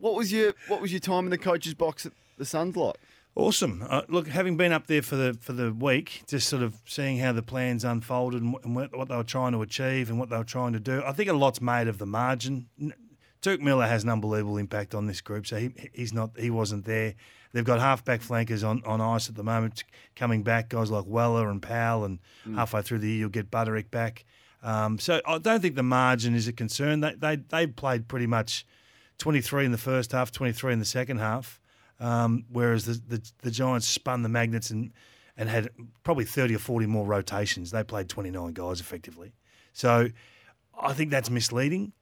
What was your What was your time in the coach's box at the Suns like? Awesome. Uh, look, having been up there for the for the week, just sort of seeing how the plans unfolded and, and what, what they were trying to achieve and what they were trying to do, I think a lot's made of the margin. Touk Miller has an unbelievable impact on this group, so he, he's not he wasn't there. They've got halfback flankers on, on ice at the moment, coming back guys like Weller and Powell, and mm. halfway through the year you'll get Budarick back. Um, so I don't think the margin is a concern. They they they played pretty much 23 in the first half, 23 in the second half, um, whereas the, the, the Giants spun the magnets and and had probably 30 or 40 more rotations. They played 29 guys effectively. So I think that's misleading.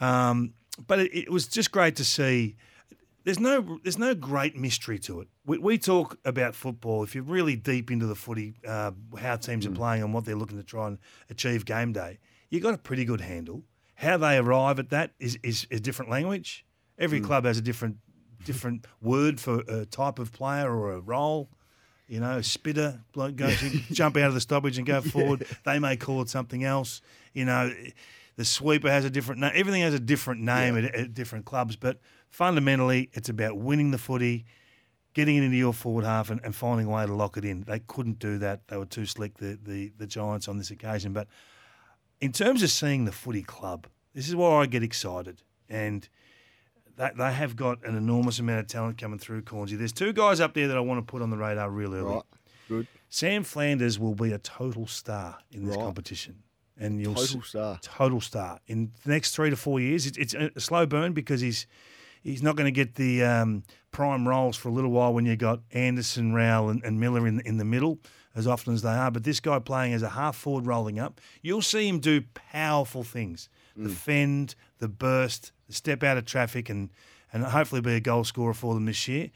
Um, but it, it, was just great to see. There's no there's no great mystery to it. We, we talk about football. If you're really deep into the footy, uh, how teams mm. are playing and what they're looking to try and achieve game day, you've got a pretty good handle. How they arrive at that is, is a different language. Every mm. club has a different different word for a type of player or a role. You know, a spitter, like go jump out of the stoppage and go forward. Yeah. They may call it something else. You know, the sweeper has a different name. Everything has a different name yeah. at, at, different clubs. But fundamentally, it's about winning the footy, getting it into your forward half, and, and finding a way to lock it in. They couldn't do that. They were too slick, the, the, the Giants, on this occasion. But in terms of seeing the footy club, this is where I get excited. And they, they have got an enormous amount of talent coming through, Cornsey. There's two guys up there that I want to put on the radar real early. Right. Good. Sam Flanders will be a total star in this right. competition. And you'll total star. Total star. In the next three to four years, it's, it's a slow burn because he's he's not going to get the um, prime roles for a little while when you got Anderson, Rowell, and, and Miller in in the middle as often as they are. But this guy playing as a half forward rolling up, you'll see him do powerful things the mm. fend, the burst, the step out of traffic, and, and hopefully be a goal scorer for them this year.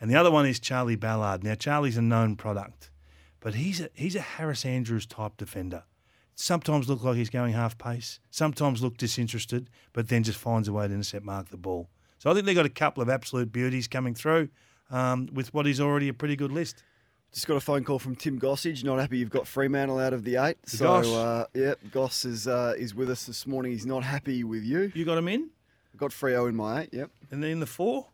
And the other one is Charlie Ballard. Now, Charlie's a known product, but he's a, he's a Harris Andrews type defender. Sometimes look like he's going half pace, sometimes look disinterested, but then just finds a way to intercept mark the ball. So I think they've got a couple of absolute beauties coming through um, with what is already a pretty good list. Just got a phone call from Tim Gossage. Not happy you've got Fremantle out of the eight. So, uh, yeah, Goss is uh, is with us this morning. He's not happy with you. You got him in? I got Freo in my eight. Yep. And then in the four?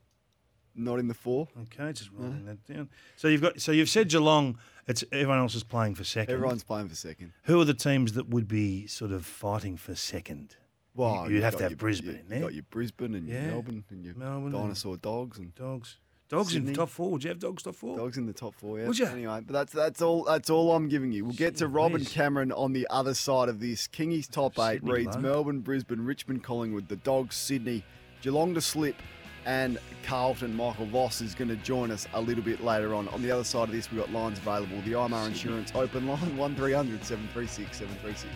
Not in the four. Okay, just writing that down. So you've got so you've said Geelong. It's everyone else is playing for second. Everyone's playing for second. Who are the teams that would be sort of fighting for second? Well, you'd have to have your, Brisbane in there. You got your Brisbane and yeah. your Melbourne and your Melbourne dinosaur and dogs and dogs. Dogs Sydney. in the top four. Would you have dogs top four? Dogs in the top four. Yeah. Would you? Anyway, but that's that's all. That's all I'm giving you. We'll get to Rob and Cameron on the other side of this. Kingy's top eight Sydney reads Melbourne, Brisbane, Richmond, Collingwood, the Dogs, Sydney, Geelong to slip, and Carlton. Michael Voss is going to join us a little bit later on. On the other side of this, we've got lines available. The IMAR Insurance open line one 736 736.